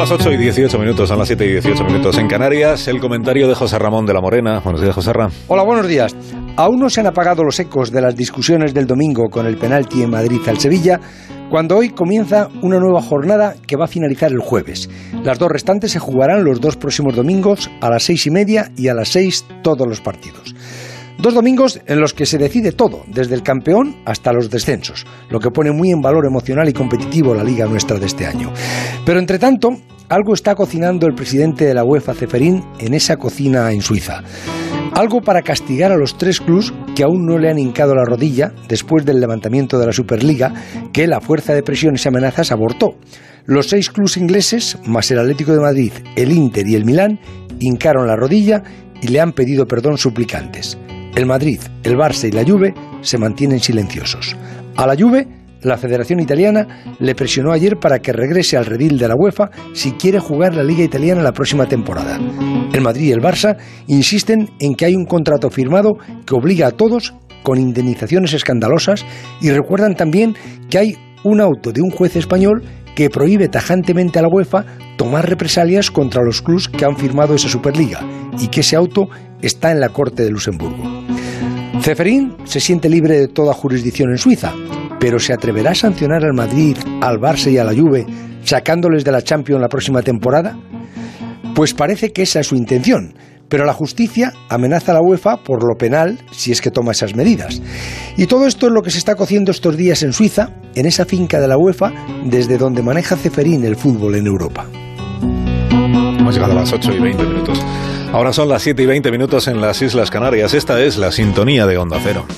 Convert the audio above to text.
las 8 y 18 minutos, son las 7 y 18 minutos en Canarias. El comentario de José Ramón de la Morena. Buenos días, José Ramón. Hola, buenos días. Aún no se han apagado los ecos de las discusiones del domingo con el penalti en Madrid al Sevilla, cuando hoy comienza una nueva jornada que va a finalizar el jueves. Las dos restantes se jugarán los dos próximos domingos a las seis y media y a las seis todos los partidos. Dos domingos en los que se decide todo, desde el campeón hasta los descensos, lo que pone muy en valor emocional y competitivo la liga nuestra de este año. Pero entre tanto, algo está cocinando el presidente de la UEFA, Ceferín, en esa cocina en Suiza. Algo para castigar a los tres clubs que aún no le han hincado la rodilla después del levantamiento de la Superliga, que la fuerza de presiones y amenazas abortó. Los seis clubs ingleses, más el Atlético de Madrid, el Inter y el Milán, hincaron la rodilla y le han pedido perdón suplicantes. El Madrid, el Barça y la Juve se mantienen silenciosos. A la Juve, la Federación Italiana le presionó ayer para que regrese al redil de la UEFA si quiere jugar la Liga Italiana la próxima temporada. El Madrid y el Barça insisten en que hay un contrato firmado que obliga a todos con indemnizaciones escandalosas y recuerdan también que hay un auto de un juez español que prohíbe tajantemente a la UEFA tomar represalias contra los clubes que han firmado esa Superliga y que ese auto está en la Corte de Luxemburgo. Ceferín se siente libre de toda jurisdicción en Suiza, pero ¿se atreverá a sancionar al Madrid, al Barça y a la Juve sacándoles de la Champions la próxima temporada? Pues parece que esa es su intención, pero la justicia amenaza a la UEFA por lo penal si es que toma esas medidas. Y todo esto es lo que se está cociendo estos días en Suiza, en esa finca de la UEFA, desde donde maneja Ceferín el fútbol en Europa. Hemos llegado a las 8 y 20 minutos. Ahora son las 7 y 20 minutos en las Islas Canarias. Esta es la sintonía de Onda Cero.